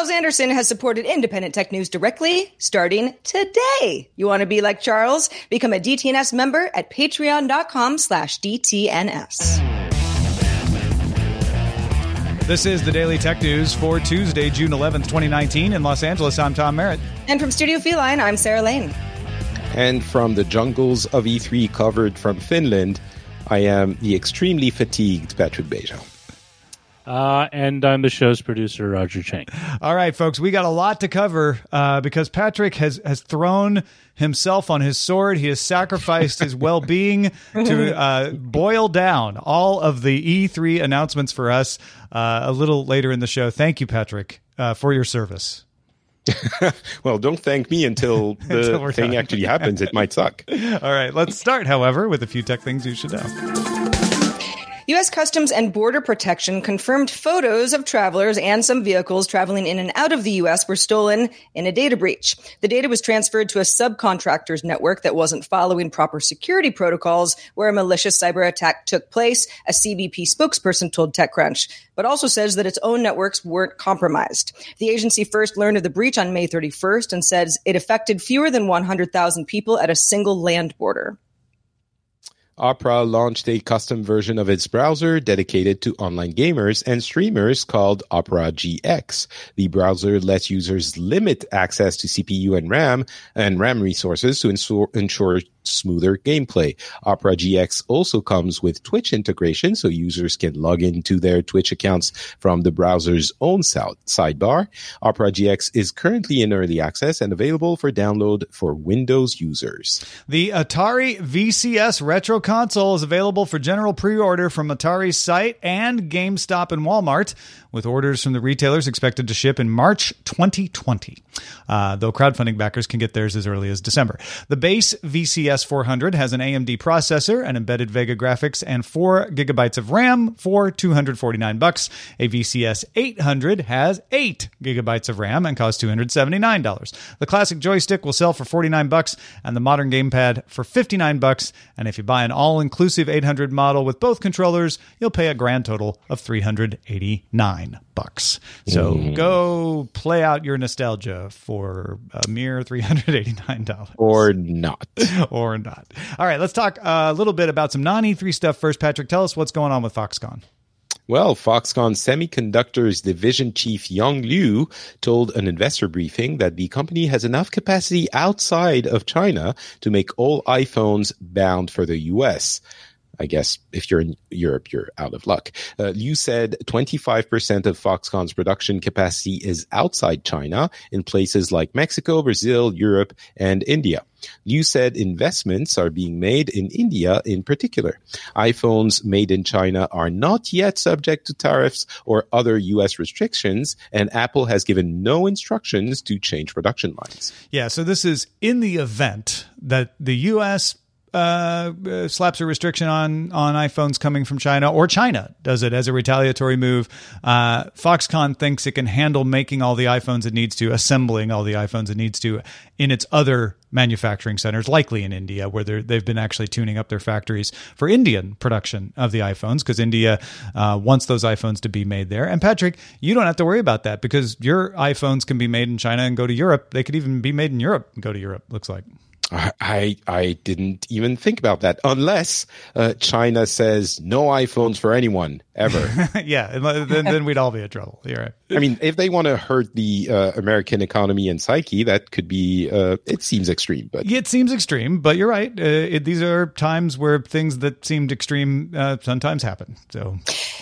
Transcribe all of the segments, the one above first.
Charles Anderson has supported independent tech news directly starting today. You want to be like Charles? Become a DTNS member at patreon.com slash DTNS. This is the Daily Tech News for Tuesday, June 11th, 2019. In Los Angeles, I'm Tom Merritt. And from Studio Feline, I'm Sarah Lane. And from the jungles of E3 covered from Finland, I am the extremely fatigued Patrick Beja. Uh, and I'm the show's producer, Roger Chang. All right, folks, we got a lot to cover uh, because Patrick has has thrown himself on his sword. He has sacrificed his well being to uh, boil down all of the E3 announcements for us uh, a little later in the show. Thank you, Patrick, uh, for your service. well, don't thank me until the Until thing done. actually happens. It might suck. All right, let's start, however, with a few tech things you should know. U.S. Customs and Border Protection confirmed photos of travelers and some vehicles traveling in and out of the U.S. were stolen in a data breach. The data was transferred to a subcontractors network that wasn't following proper security protocols where a malicious cyber attack took place, a CBP spokesperson told TechCrunch, but also says that its own networks weren't compromised. The agency first learned of the breach on May 31st and says it affected fewer than 100,000 people at a single land border. Opera launched a custom version of its browser dedicated to online gamers and streamers called Opera GX. The browser lets users limit access to CPU and RAM and RAM resources to ensure, smoother gameplay. Opera GX also comes with Twitch integration so users can log into their Twitch accounts from the browser's own sou- sidebar. Opera GX is currently in early access and available for download for Windows users. The Atari VCS Retro Console is available for general pre order from Atari's site and GameStop and Walmart, with orders from the retailers expected to ship in March 2020. Uh, though crowdfunding backers can get theirs as early as December. The base VCS 400 has an AMD processor, an embedded Vega graphics, and 4 gigabytes of RAM for 249 bucks. A VCS 800 has 8 gigabytes of RAM and costs $279. The classic joystick will sell for 49 bucks and the modern gamepad for 59 bucks. And if you buy an all-inclusive 800 model with both controllers, you'll pay a grand total of 389 bucks. So mm-hmm. go play out your nostalgia for a mere $389 Or not. or not. All right, let's talk a little bit about some non E3 stuff first. Patrick, tell us what's going on with Foxconn. Well, Foxconn Semiconductors division chief Young Liu told an investor briefing that the company has enough capacity outside of China to make all iPhones bound for the US. I guess if you're in Europe, you're out of luck. Uh, Liu said 25% of Foxconn's production capacity is outside China in places like Mexico, Brazil, Europe, and India. Liu said investments are being made in India in particular. iPhones made in China are not yet subject to tariffs or other US restrictions, and Apple has given no instructions to change production lines. Yeah, so this is in the event that the U.S. Uh, uh, slaps a restriction on on iPhones coming from China, or China does it as a retaliatory move. Uh, Foxconn thinks it can handle making all the iPhones it needs to, assembling all the iPhones it needs to in its other manufacturing centers, likely in India, where they've been actually tuning up their factories for Indian production of the iPhones, because India uh, wants those iPhones to be made there. And Patrick, you don't have to worry about that because your iPhones can be made in China and go to Europe. They could even be made in Europe and go to Europe. Looks like. I I didn't even think about that unless uh, China says no iPhones for anyone ever. yeah, then, then we'd all be in trouble. You're right. I mean, if they want to hurt the uh, American economy and psyche, that could be. Uh, it seems extreme, but it seems extreme. But you're right. Uh, it, these are times where things that seemed extreme uh, sometimes happen. So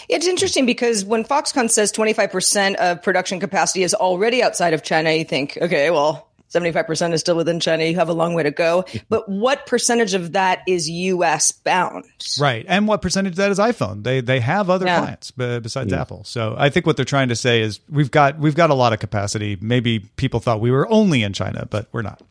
it's interesting because when Foxconn says 25% of production capacity is already outside of China, you think, okay, well 75% is still within China. You have a long way to go. But what percentage of that is US bound? Right. And what percentage of that is iPhone? They they have other yeah. clients besides yeah. Apple. So I think what they're trying to say is we've got we've got a lot of capacity. Maybe people thought we were only in China, but we're not.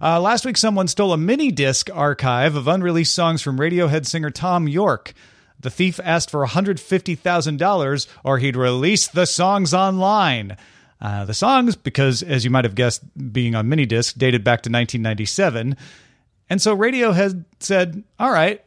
Uh, last week, someone stole a mini disc archive of unreleased songs from Radiohead singer Thom Yorke. The thief asked for $150,000 or he'd release the songs online. Uh, the songs, because as you might have guessed, being on mini disc, dated back to 1997. And so Radiohead said, all right,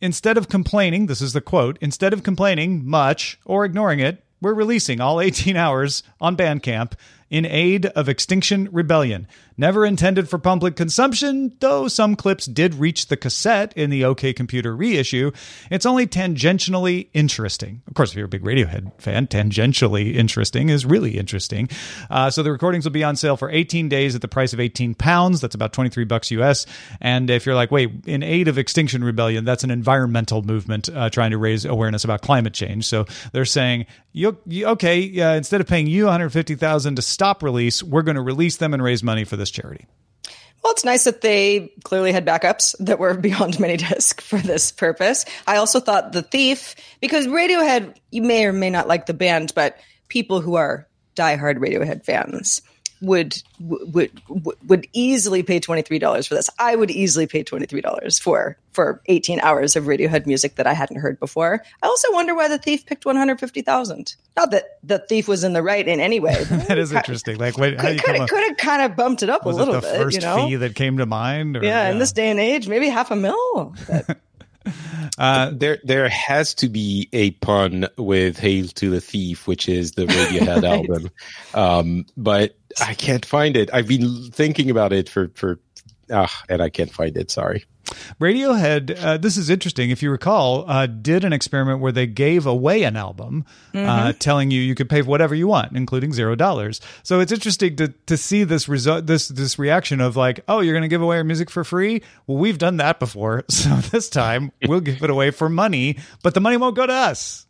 instead of complaining, this is the quote, instead of complaining much or ignoring it, we're releasing all 18 hours on Bandcamp in aid of Extinction Rebellion. Never intended for public consumption, though some clips did reach the cassette in the OK Computer reissue, it's only tangentially interesting. Of course, if you're a big Radiohead fan, tangentially interesting is really interesting. Uh, so the recordings will be on sale for 18 days at the price of 18 pounds. That's about 23 bucks US. And if you're like, wait, in aid of Extinction Rebellion, that's an environmental movement uh, trying to raise awareness about climate change. So they're saying, you, you, okay, uh, instead of paying you 150,000 to stop release, we're going to release them and raise money for this charity. Well, it's nice that they clearly had backups that were beyond many Minidisc for this purpose. I also thought The Thief, because Radiohead, you may or may not like the band, but people who are diehard Radiohead fans would would would easily pay twenty three dollars for this. I would easily pay twenty three dollars for for eighteen hours of Radiohead music that I hadn't heard before. I also wonder why the thief picked one hundred fifty thousand. Not that the thief was in the right in any way. that is interesting. Like, wait, could, could, could have kind of bumped it up a little it the bit. First you know? fee that came to mind. Or, yeah, yeah, in this day and age, maybe half a mil. Uh, there, there has to be a pun with "Hail to the Thief," which is the Radiohead album, um, but I can't find it. I've been thinking about it for for, uh, and I can't find it. Sorry. Radiohead, uh, this is interesting. If you recall, uh, did an experiment where they gave away an album, uh, mm-hmm. uh, telling you you could pay whatever you want, including zero dollars. So it's interesting to to see this result, this this reaction of like, oh, you're going to give away our music for free? Well, we've done that before, so this time we'll give it away for money, but the money won't go to us.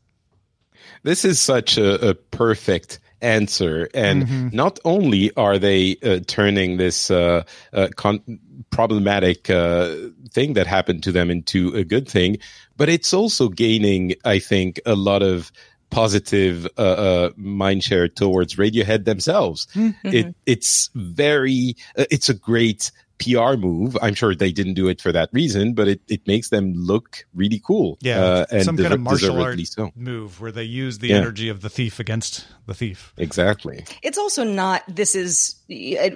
This is such a, a perfect answer. And mm-hmm. not only are they uh, turning this uh, uh, con- problematic uh, thing that happened to them into a good thing, but it's also gaining, I think, a lot of positive uh, uh, mind share towards Radiohead themselves. Mm-hmm. It, it's very, uh, it's a great PR move. I'm sure they didn't do it for that reason, but it, it makes them look really cool. Yeah, uh, and some kind of martial art so. move where they use the yeah. energy of the thief against the thief. Exactly. It's also not. This is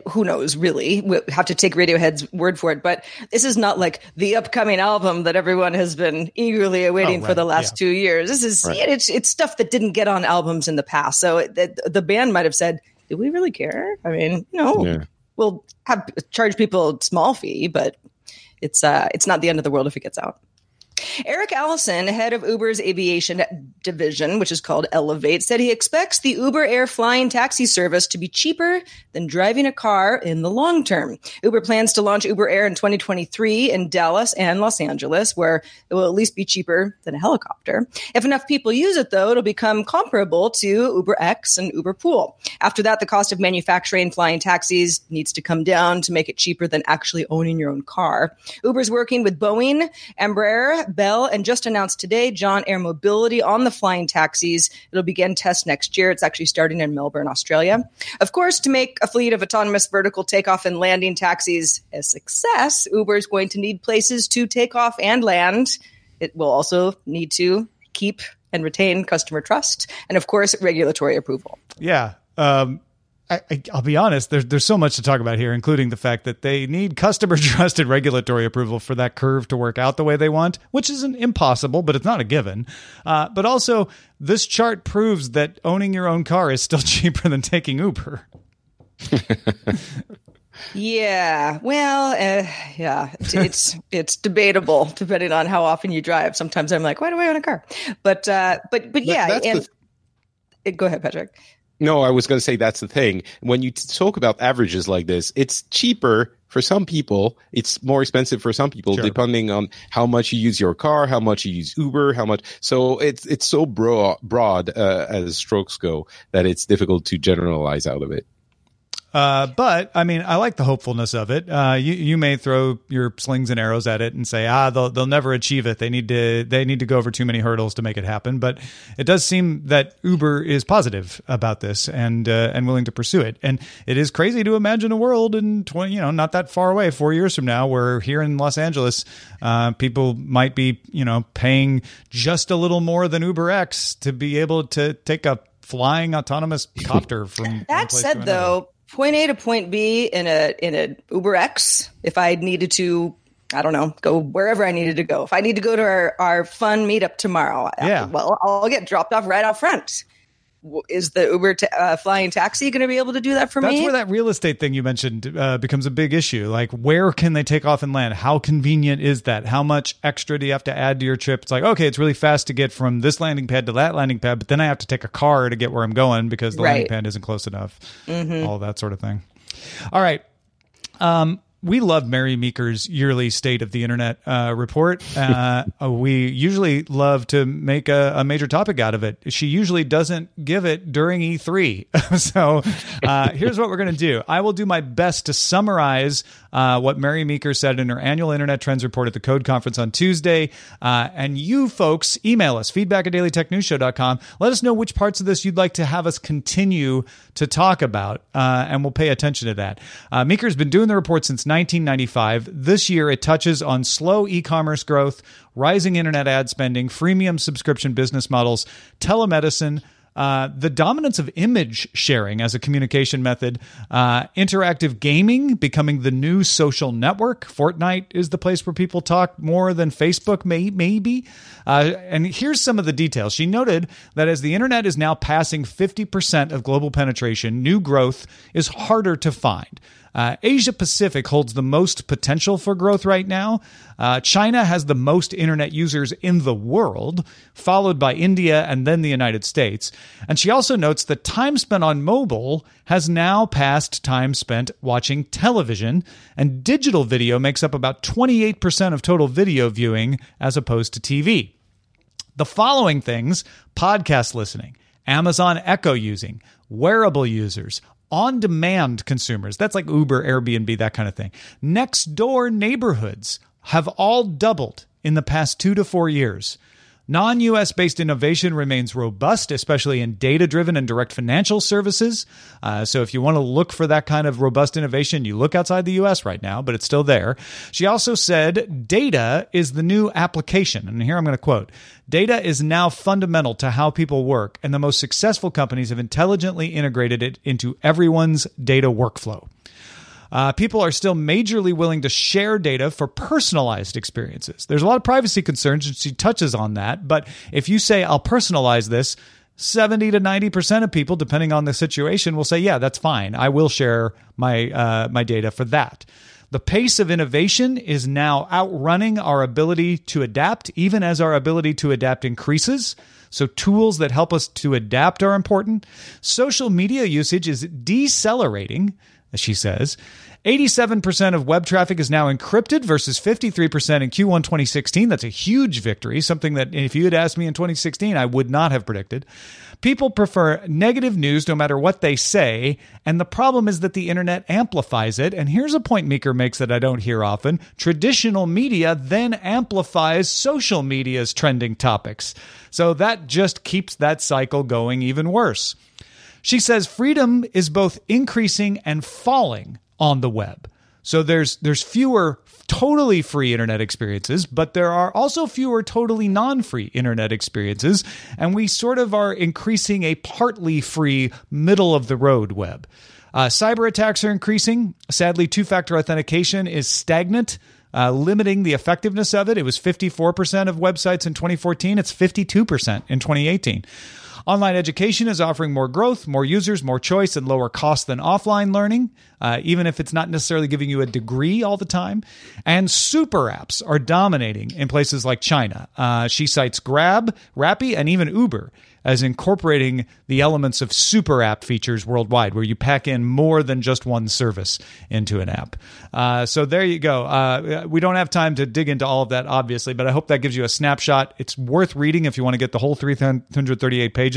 who knows really. We have to take Radiohead's word for it, but this is not like the upcoming album that everyone has been eagerly awaiting oh, right. for the last yeah. two years. This is right. it's it's stuff that didn't get on albums in the past. So it, the band might have said, "Do we really care?" I mean, no. Yeah we'll have charge people a small fee, but it's uh, it's not the end of the world if it gets out. Eric Allison, head of Uber's aviation division, which is called Elevate, said he expects the Uber Air flying taxi service to be cheaper than driving a car in the long term. Uber plans to launch Uber Air in 2023 in Dallas and Los Angeles, where it will at least be cheaper than a helicopter. If enough people use it, though, it'll become comparable to Uber X and Uber Pool. After that, the cost of manufacturing flying taxis needs to come down to make it cheaper than actually owning your own car. Uber's working with Boeing, Embraer, Bell, and just announced today Jaunt Air Mobility on the flying taxis. It'll begin tests next year. It's actually starting in Melbourne, Australia. Of course, to make a fleet of autonomous vertical takeoff and landing taxis a success, Uber is going to need places to take off and land. It will also need to keep and retain customer trust and, of course, regulatory approval. Yeah. Um, I, will be honest. There's there's so much to talk about here, including the fact that they need customer trust and regulatory approval for that curve to work out the way they want, which isn't impossible, but it's not a given. Uh, but also, this chart proves that owning your own car is still cheaper than taking Uber. Yeah, well, uh, yeah, it's, it's it's debatable depending on how often you drive. Sometimes I'm like, why do I own a car? But uh, but but yeah, that's and the- it- go ahead, Patrick. No, I was going to say that's the thing. When you talk about averages like this, it's cheaper for some people. It's more expensive for some people, Sure. depending on how much you use your car, how much you use Uber, how much. So it's it's so broad, broad uh, as strokes go that it's difficult to generalize out of it. Uh, but I mean, I like the hopefulness of it. Uh, you you may throw your slings and arrows at it and say, ah, they'll they'll never achieve it. They need to they need to go over too many hurdles to make it happen. But it does seem that Uber is positive about this and uh, and willing to pursue it. And it is crazy to imagine a world in twenty, you know, not that far away, four years from now, where here in Los Angeles, uh, people might be you know paying just a little more than Uber X to be able to take a flying autonomous copter from That said, though, point A to point B in a in a Uber X, if I needed to, I don't know, go wherever I needed to go. If I need to go to our, our fun meetup tomorrow, uh, Yeah. well, I'll get dropped off right out front. Is the Uber ta- uh, flying taxi going to be able to do that for That's me? That's where that real estate thing you mentioned uh, becomes a big issue. Like, where can they take off and land? How convenient is that? How much extra do you have to add to your trip? It's like, okay, it's really fast to get from this landing pad to that landing pad, but then I have to take a car to get where I'm going because the landing pad isn't close enough. All that sort of thing. All right. Um, we love Mary Meeker's yearly State of the Internet uh, report. Uh, we usually love to make a, a major topic out of it. She usually doesn't give it during E3. so uh, here's what we're going to do I will do my best to summarize uh, what Mary Meeker said in her annual Internet Trends report at the Code Conference on Tuesday. Uh, and you folks, email us, feedback at dailytechnewsshow.com. Let us know which parts of this you'd like to have us continue to talk about, uh, and we'll pay attention to that. Uh, Meeker's been doing the report since 1995. This year, it touches on slow e commerce growth, rising internet ad spending, freemium subscription business models, telemedicine. Uh, the dominance of image sharing as a communication method, uh, interactive gaming becoming the new social network. Fortnite is the place where people talk more than Facebook, may, maybe. Uh, and here's some of the details. She noted that as the internet is now passing 50% of global penetration, new growth is harder to find. Uh, Asia Pacific holds the most potential for growth right now. Uh, China has the most internet users in the world, followed by India and then the United States. And she also notes that time spent on mobile has now passed time spent watching television, and digital video makes up about 28% of total video viewing as opposed to TV. The following things podcast listening, Amazon Echo using, wearable users, on demand consumers, that's like Uber, Airbnb, that kind of thing, next door neighborhoods have all doubled in the past two to four years. Non US based innovation remains robust, especially in data driven and direct financial services. Uh, so, if you want to look for that kind of robust innovation, you look outside the US right now, but it's still there. She also said data is the new application. And here I'm going to quote Data is now fundamental to how people work, and the most successful companies have intelligently integrated it into everyone's data workflow. Uh, people are still majorly willing to share data for personalized experiences. There's a lot of privacy concerns, and she touches on that. But if you say, I'll personalize this, 70 to 90% of people, depending on the situation, will say, yeah, that's fine. I will share my, uh, my data for that. The pace of innovation is now outrunning our ability to adapt, even as our ability to adapt increases. So, tools that help us to adapt are important. Social media usage is decelerating, as she says. 87% of web traffic is now encrypted versus 53% in Q1 2016. That's a huge victory, something that if you had asked me in 2016, I would not have predicted. People prefer negative news no matter what they say, and the problem is that the internet amplifies it. And here's a point Meeker makes that I don't hear often traditional media then amplifies social media's trending topics. So that just keeps that cycle going even worse. She says freedom is both increasing and falling on the web. So there's there's fewer totally free internet experiences, but there are also fewer totally non-free internet experiences, and we sort of are increasing a partly free middle of the road web. Uh, cyber attacks are increasing. Sadly, two-factor authentication is stagnant. Uh, limiting the effectiveness of it. It was 54% of websites in 2014. It's 52% in 2018. Online education is offering more growth, more users, more choice, and lower cost than offline learning, uh, even if it's not necessarily giving you a degree all the time. And super apps are dominating in places like China. Uh, she cites Grab, Rappi, and even Uber as incorporating the elements of super app features worldwide, where you pack in more than just one service into an app. Uh, so there you go. Uh, we don't have time to dig into all of that, obviously, but I hope that gives you a snapshot. It's worth reading if you want to get the whole 338 pages.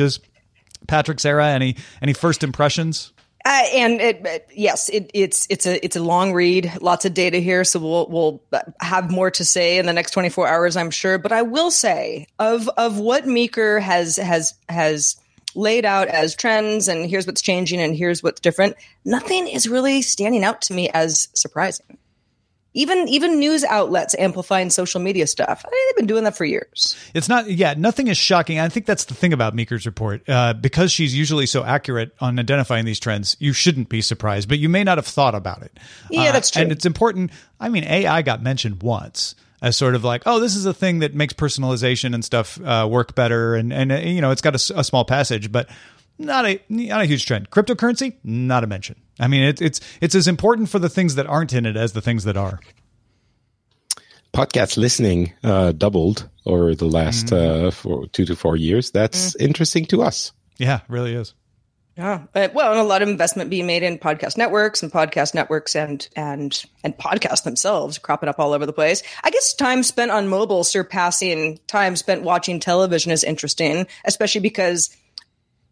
Patrick, Sarah, any any first impressions? Uh, and it, yes, it, it's it's a it's a long read, lots of data here, so we'll we'll have more to say in the next 24 hours, I'm sure. But I will say of of what Meeker has has has laid out as trends, and here's what's changing, and here's what's different. Nothing is really standing out to me as surprising even even news outlets amplifying social media stuff. I mean, they've been doing that for years. It's not, yeah, nothing is shocking. I think that's the thing about Meeker's report. Uh, because she's usually so accurate on identifying these trends, you shouldn't be surprised, but you may not have thought about it. Yeah, uh, that's true. And it's important. I mean, AI got mentioned once as sort of like, oh, this is a thing that makes personalization and stuff uh, work better, and and uh, you know, it's got a, a small passage, but not a not a huge trend. Cryptocurrency, not a mention. I mean, it, it's it's as important for the things that aren't in it as the things that are. Podcast listening uh, doubled over the last mm-hmm. uh, four, two to four years. That's mm. interesting to us. Yeah, really is. Yeah, uh, well, and a lot of investment being made in podcast networks and podcast networks and and and podcasts themselves cropping up all over the place. I guess time spent on mobile surpassing time spent watching television is interesting, especially because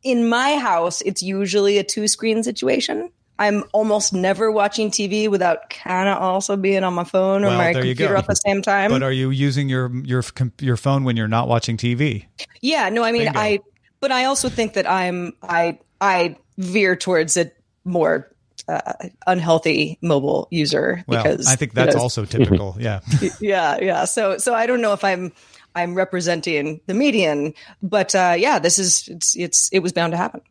in my house, it's usually a two screen situation. I'm almost never watching TV without kind of also being on my phone or well, my computer at the same time. But are you using your your your phone when you're not watching TV? Yeah, no, I mean Bingo. I but I also think that I'm I I veer towards a more uh, unhealthy mobile user well, because I think that's you know, also typical. Yeah. yeah, yeah. So so I don't know if I'm I'm representing the median. But uh, yeah, this is it's it's it was bound to happen.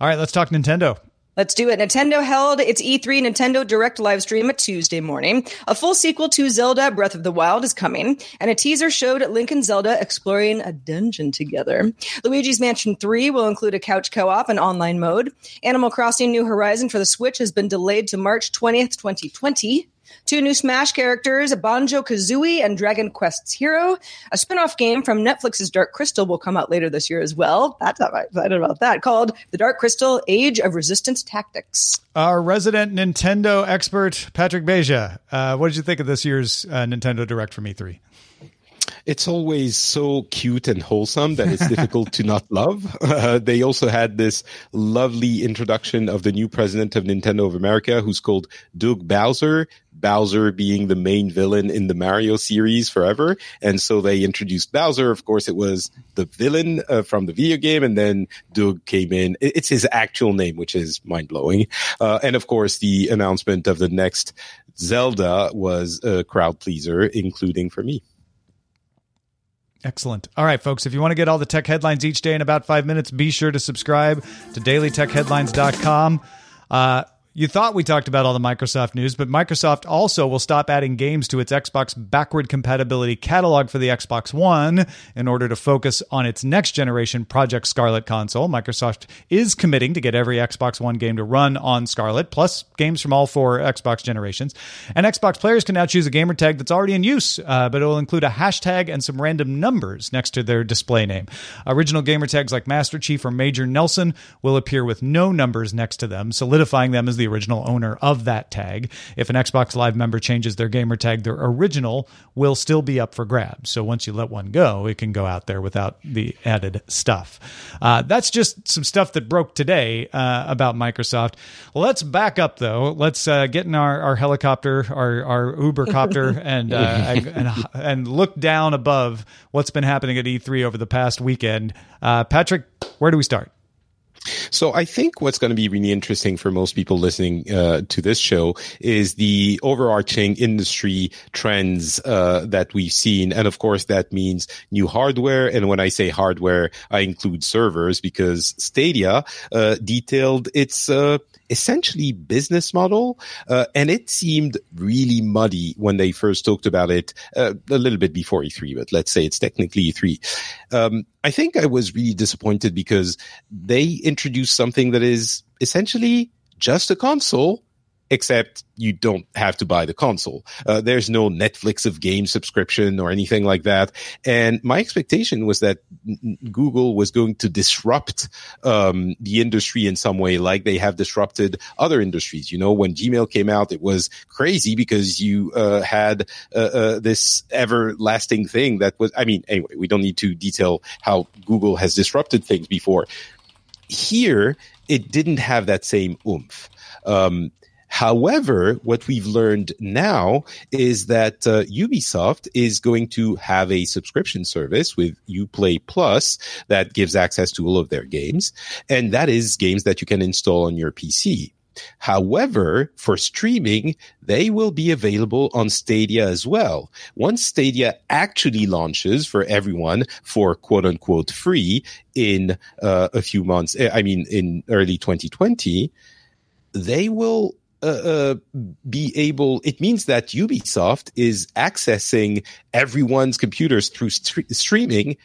All right, let's talk Nintendo. Let's do it. Nintendo held its E3 Nintendo Direct live stream at Tuesday morning. A full sequel to Zelda Breath of the Wild is coming, and a teaser showed Link and Zelda exploring a dungeon together. Luigi's Mansion 3 will include a couch co-op and online mode. Animal Crossing New Horizon for the Switch has been delayed to March 20th, 2020. Two new Smash characters, Banjo Kazooie and Dragon Quest's Hero. A spin off game from Netflix's Dark Crystal will come out later this year as well. That's not I don't know about that. Called The Dark Crystal Age of Resistance Tactics. Our resident Nintendo expert, Patrick Beja. Uh, what did you think of this year's uh, Nintendo Direct from E3? it's always so cute and wholesome that it's difficult to not love. Uh, they also had this lovely introduction of the new president of Nintendo of America, who's called Doug Bowser. Bowser being the main villain in the Mario series forever. And so they introduced Bowser. Of course, it was the villain uh, from the video game. And then Doug came in. It's his actual name, which is mind blowing. Uh, and of course, the announcement of the next Zelda was a crowd pleaser, including for me. Excellent. All right, folks, if you want to get all the tech headlines each day in about five minutes, be sure to subscribe to dailytechheadlines.com. Uh, you thought we talked about all the Microsoft news, but Microsoft also will stop adding games to its Xbox backward compatibility catalog for the Xbox One in order to focus on its next generation Project Scarlett console. Microsoft is committing to get every Xbox One game to run on Scarlett, plus games from all four Xbox generations. And Xbox players can now choose a gamer tag that's already in use, uh, but it will include a hashtag and some random numbers next to their display name. Original gamer tags like Master Chief or Major Nelson will appear with no numbers next to them, solidifying them as the the original owner of that tag. If an Xbox Live member changes their gamer tag, their original will still be up for grabs. So once you let one go, it can go out there without the added stuff. Uh, that's just some stuff that broke today uh, about Microsoft. Let's back up though. Let's uh, get in our, our helicopter, our, our Uber copter, and, uh, and, and look down above what's been happening at E3 over the past weekend. Uh, Patrick, where do we start? So I think what's going to be really interesting for most people listening uh, to this show is the overarching industry trends uh, that we've seen, and of course that means new hardware. And when I say hardware, I include servers because Stadia uh, detailed its uh, essentially business model. Uh, and it seemed really muddy when they first talked about it uh, a little bit before E3, but let's say it's technically E3. Um, I think I was really disappointed because they introduced something that is essentially just a console except you don't have to buy the console. Uh, there's no Netflix of game subscription or anything like that. And my expectation was that Google was going to disrupt um, the industry in some way, like they have disrupted other industries. You know, when Gmail came out, it was crazy because you uh, had uh, uh this everlasting thing that was. I mean, anyway, we don't need to detail how Google has disrupted things before. Here, it didn't have that same oomph. Um, However, what we've learned now is that uh, Ubisoft is going to have a subscription service with Uplay Plus that gives access to all of their games. And that is games that you can install on your PC. However, for streaming, they will be available on Stadia as well. Once Stadia actually launches for everyone for quote unquote free in uh, a few months, I mean, in early 2020, they will uh, uh, be able, it means that Ubisoft is accessing everyone's computers through st- streaming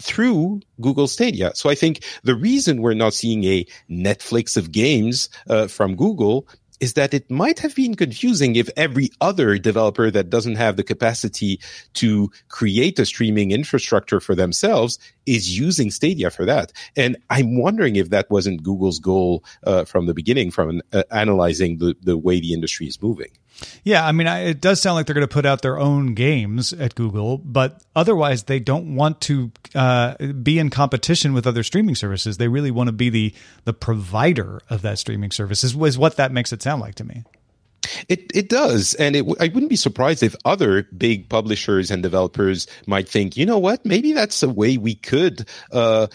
through Google Stadia. So I think the reason we're not seeing a Netflix of games uh, from Google is that it might have been confusing if every other developer that doesn't have the capacity to create a streaming infrastructure for themselves is using Stadia for that. And I'm wondering if that wasn't Google's goal uh, from the beginning, from uh, analyzing the, the way the industry is moving. Yeah, I mean, it does sound like they're going to put out their own games at Google, but otherwise, they don't want to uh, be in competition with other streaming services. They really want to be the the provider of that streaming service. Is, is what that makes it sound like to me. It it does, and it, I wouldn't be surprised if other big publishers and developers might think, you know what, maybe that's a way we could uh,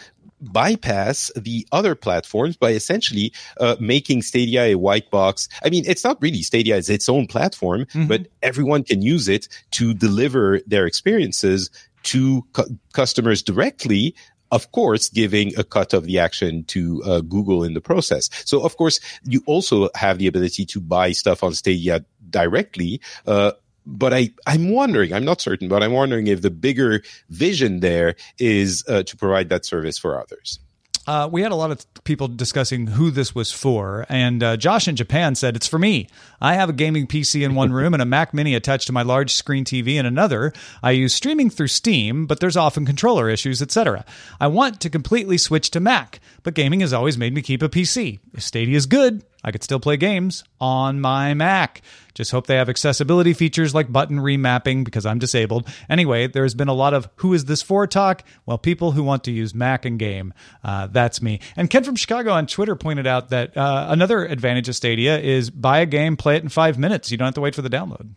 bypass the other platforms by essentially uh, making Stadia a white box. I mean, it's not really Stadia is its own platform, mm-hmm. but everyone can use it to deliver their experiences to cu- customers directly of course, giving a cut of the action to uh, Google in the process. So, of course, you also have the ability to buy stuff on Stadia directly. Uh, but I, I'm wondering, I'm not certain, but I'm wondering if the bigger vision there is uh, to provide that service for others. Uh, we had a lot of people discussing who this was for, and uh, Josh in Japan said it's for me. I have a gaming PC in one room and a Mac Mini attached to my large screen TV in another. I use streaming through Steam, but there's often controller issues, etc. I want to completely switch to Mac, but gaming has always made me keep a PC. If Stadia is good, I could still play games on my Mac. Just hope they have accessibility features like button remapping because I'm disabled. Anyway, there's been a lot of who is this for talk. Well, people who want to use Mac and game. Uh, that's me. And Ken from Chicago on Twitter pointed out that uh, another advantage of Stadia is buy a game, play it in five minutes. You don't have to wait for the download.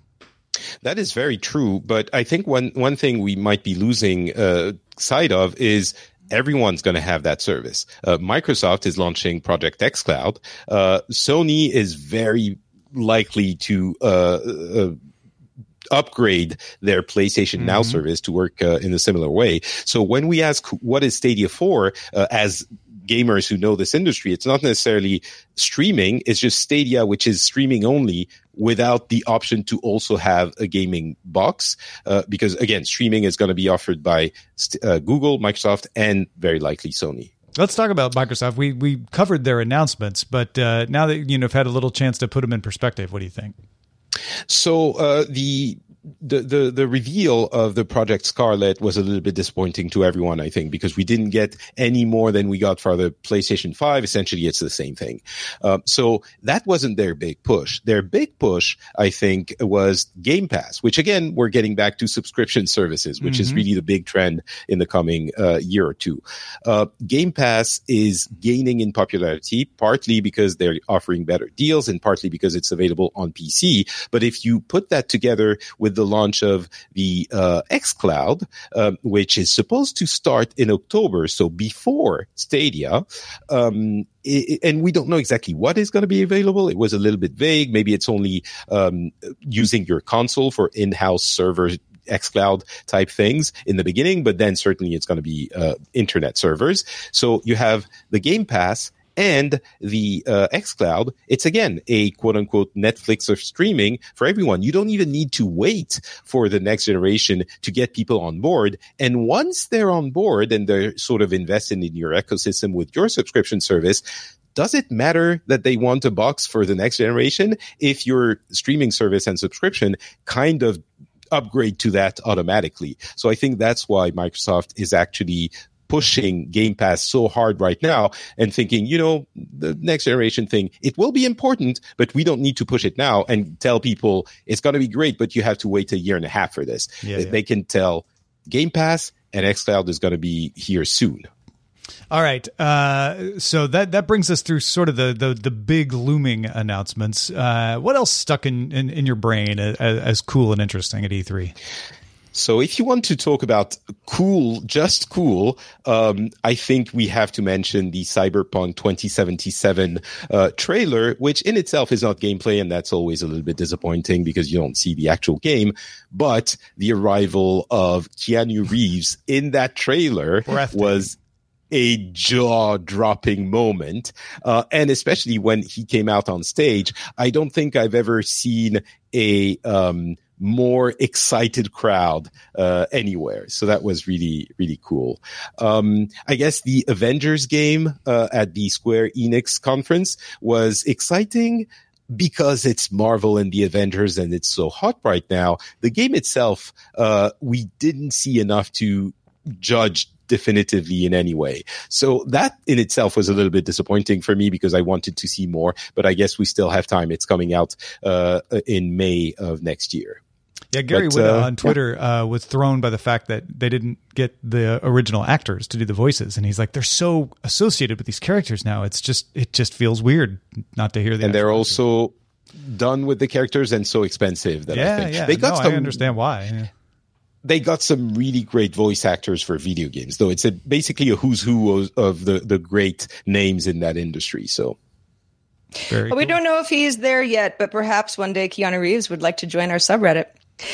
That is very true, but I think one one thing we might be losing uh, sight of is everyone's going to have that service. Uh, Microsoft is launching Project xCloud. Uh, Sony is very likely to uh, uh upgrade their PlayStation mm-hmm. Now service to work uh, in a similar way. So when we ask what is Stadia for, uh, as gamers who know this industry, it's not necessarily streaming. It's just Stadia, which is streaming only without the option to also have a gaming box. Uh, because again, streaming is going to be offered by uh, Google, Microsoft, and very likely Sony. Let's talk about Microsoft. We we covered their announcements, but uh, now that you know have had a little chance to put them in perspective, what do you think? So uh, the the, the the reveal of the Project Scarlett was a little bit disappointing to everyone, I think, because we didn't get any more than we got for the PlayStation Five. Essentially, it's the same thing. Uh, so that wasn't their big push. Their big push, I think, was Game Pass, which again we're getting back to subscription services, which mm-hmm. is really the big trend in the coming uh, year or two. Uh, Game Pass is gaining in popularity, partly because they're offering better deals, and partly because it's available on PC. But if you put that together with with the launch of the uh, xCloud, um, which is supposed to start in October, so before Stadia. Um, it, and we don't know exactly what is going to be available. It was a little bit vague. Maybe it's only um, using your console for in-house server xCloud type things in the beginning, but then certainly it's going to be uh, internet servers. So you have the Game Pass and the uh, xCloud, it's again a quote unquote Netflix of streaming for everyone. You don't even need to wait for the next generation to get people on board. And once they're on board and they're sort of invested in your ecosystem with your subscription service, does it matter that they want a box for the next generation if your streaming service and subscription kind of upgrade to that automatically? So I think that's why Microsoft is actually pushing Game Pass so hard right now and thinking, you know, the next generation thing, it will be important, but we don't need to push it now and tell people it's going to be great, but you have to wait a year and a half for this. Yeah, yeah. They can tell Game Pass and xCloud is going to be here soon. All right. Uh, so that that brings us through sort of the the, the big looming announcements. Uh, what else stuck in, in, in your brain as, as, cool and interesting at E3? So if you want to talk about cool, just cool, um, I think we have to mention the Cyberpunk 2077 uh, trailer, which in itself is not gameplay, and that's always a little bit disappointing because you don't see the actual game. But the arrival of Keanu Reeves in that trailer was a jaw dropping moment. Uh, and especially when he came out on stage, I don't think I've ever seen a, um, more excited crowd uh, anywhere. So that was really really cool. Um, I guess the Avengers game uh, at the Square Enix conference was exciting because it's Marvel and the Avengers and it's so hot right now. The game itself, uh, we didn't see enough to judge definitively in any way. So that in itself was a little bit disappointing for me because I wanted to see more, but I guess we still have time. It's coming out uh, in May of next year. Yeah, Gary but, uh, on Twitter yeah. uh, was thrown by the fact that they didn't get the original actors to do the voices, and he's like, they're so associated with these characters now. It's just it just feels weird not to hear the. And they're also done with the characters and so expensive that yeah, I think yeah. they got. No, some, I understand why. Yeah. They got some really great voice actors for video games, though. It's a, basically a who's who of, of the the great names in that industry. So. Well, cool. We don't know if he's there yet, but perhaps one day Keanu Reeves would like to join our subreddit.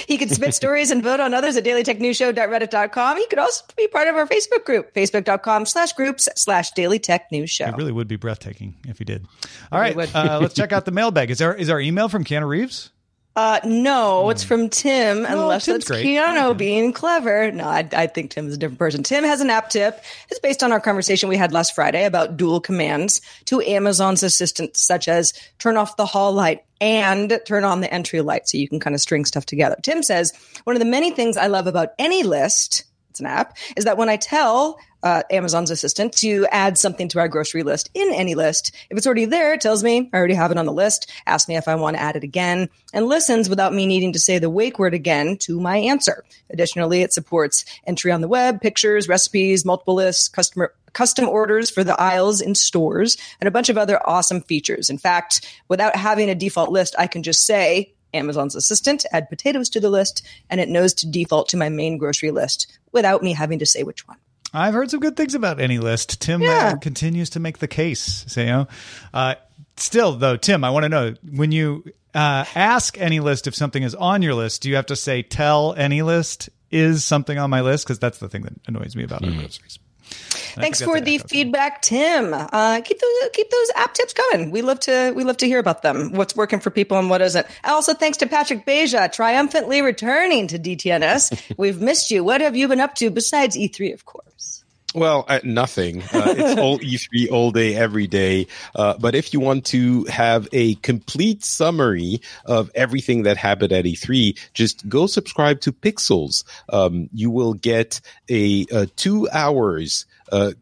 He can submit stories and vote on others at dailytechnewsshow.reddit.com. He could also be part of our Facebook group, facebook.com slash groups slash Daily Tech News Show. It really would be breathtaking if he did. All right, uh, let's check out the mailbag. Is our, is our email from Keanu Reeves? Uh, no, it's from Tim, Well, unless Tim's it's great. Keanu being clever. No, I, I think Tim is a different person. Tim has an app tip. It's based on our conversation we had last Friday about dual commands to Amazon's assistants, such as turn off the hall light and turn on the entry light so you can kind of string stuff together. Tim says, one of the many things I love about AnyList, it's an app, is that when I tell uh, Amazon's assistant to add something to our grocery list in AnyList. If it's already there, it tells me I already have it on the list, asks me if I want to add it again, and listens without me needing to say the wake word again to my answer. Additionally, it supports entry on the web, pictures, recipes, multiple lists, customer custom orders for the aisles in stores, and a bunch of other awesome features. In fact, without having a default list, I can just say Amazon's assistant, add potatoes to the list, and it knows to default to my main grocery list without me having to say which one. I've heard some good things about AnyList. Tim Yeah. uh, continues to make the case. So, you know, uh, still though, Tim, I want to know when you uh, ask AnyList if something is on your list, do you have to say tell AnyList is something on my list? Because that's the thing that annoys me about our groceries. Thanks for the feedback, Tim. Uh, keep those keep those app tips coming. We love to we love to hear about them. What's working for people and what isn't. Also, thanks to Patrick Beja, triumphantly returning to DTNS. We've missed you. What have you been up to besides E3, of course? Well, uh, nothing. Uh, it's all E3 all day, every day. Uh, but if you want to have a complete summary of everything that happened at E3, just go subscribe to Pixels. Um, you will get a, uh two hours. Uh,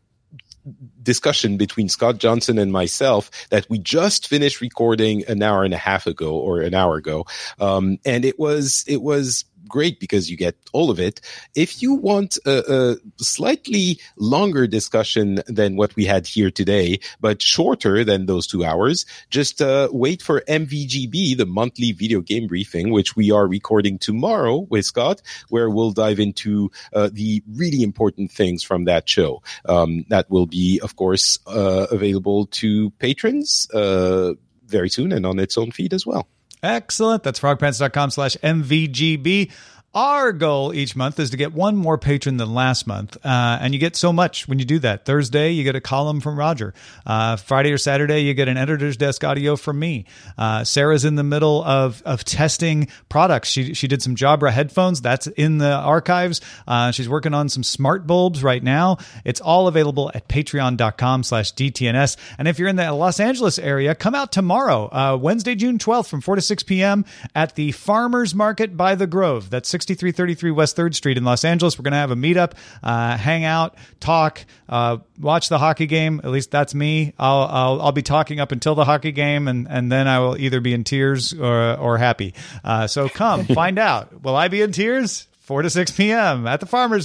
discussion between Scott Johnson and myself that we just finished recording an hour and a half ago or an hour ago. Um, and it was, it was great because you get all of it. If you want a, a slightly longer discussion than what we had here today, but shorter than those two hours, just uh, wait for MVGB, the monthly video game briefing, which we are recording tomorrow with Scott, where we'll dive into uh, the really important things from that show. Um, that will be, of course, uh, available to patrons uh, very soon and on its own feed as well. Excellent. That's frogpants.com slash MVGB. Our goal each month is to get one more patron than last month. Uh, and you get so much when you do that. Thursday, you get a column from Roger. Uh, Friday or Saturday, you get an editor's desk audio from me. Uh, Sarah's in the middle of, of testing products. She, she did some Jabra headphones. That's in the archives. Uh, she's working on some smart bulbs right now. It's all available at patreon.com slash DTNS. And if you're in the Los Angeles area, come out tomorrow, uh, Wednesday, June 12th from 4 to 6 p.m. at the Farmers Market by the Grove. That's 6 6333 West 3rd Street in Los Angeles. We're going to have a meetup, uh, hang out, talk, uh, watch the hockey game. At least that's me. I'll, I'll, I'll, be talking up until the hockey game, and, and then I will either be in tears or, or happy. Uh, so come find out. Will I be in tears? 4 to 6 p.m. at the Farmers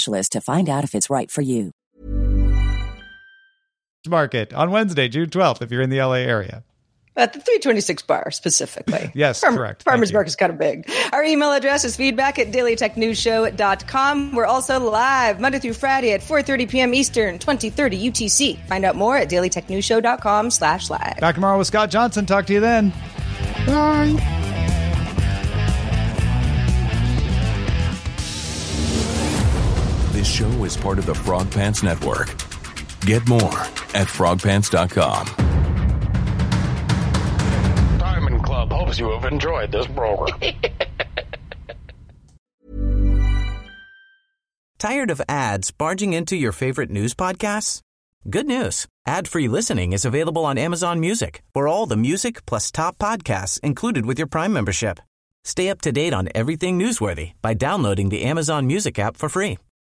specialist to find out if it's right for you. Market on Wednesday, June 12th, if you're in the LA area. At the 326 bar specifically. yes, Farm, correct. Farmers Market is kind of big. Our email address is feedback at dailytechnewsshow.com. We're also live Monday through Friday at 4.30 p.m. Eastern, 2030 UTC. Find out more at dailytechnewsshow.com slash live. Back tomorrow with Scott Johnson. Talk to you then. Bye. Is part of the Frog Pants Network. Get more at frogpants.com. Diamond Club hopes you have enjoyed this program. Tired of ads barging into your favorite news podcasts? Good news. Ad-free listening is available on Amazon Music for all the music plus top podcasts included with your Prime membership. Stay up to date on everything newsworthy by downloading the Amazon Music app for free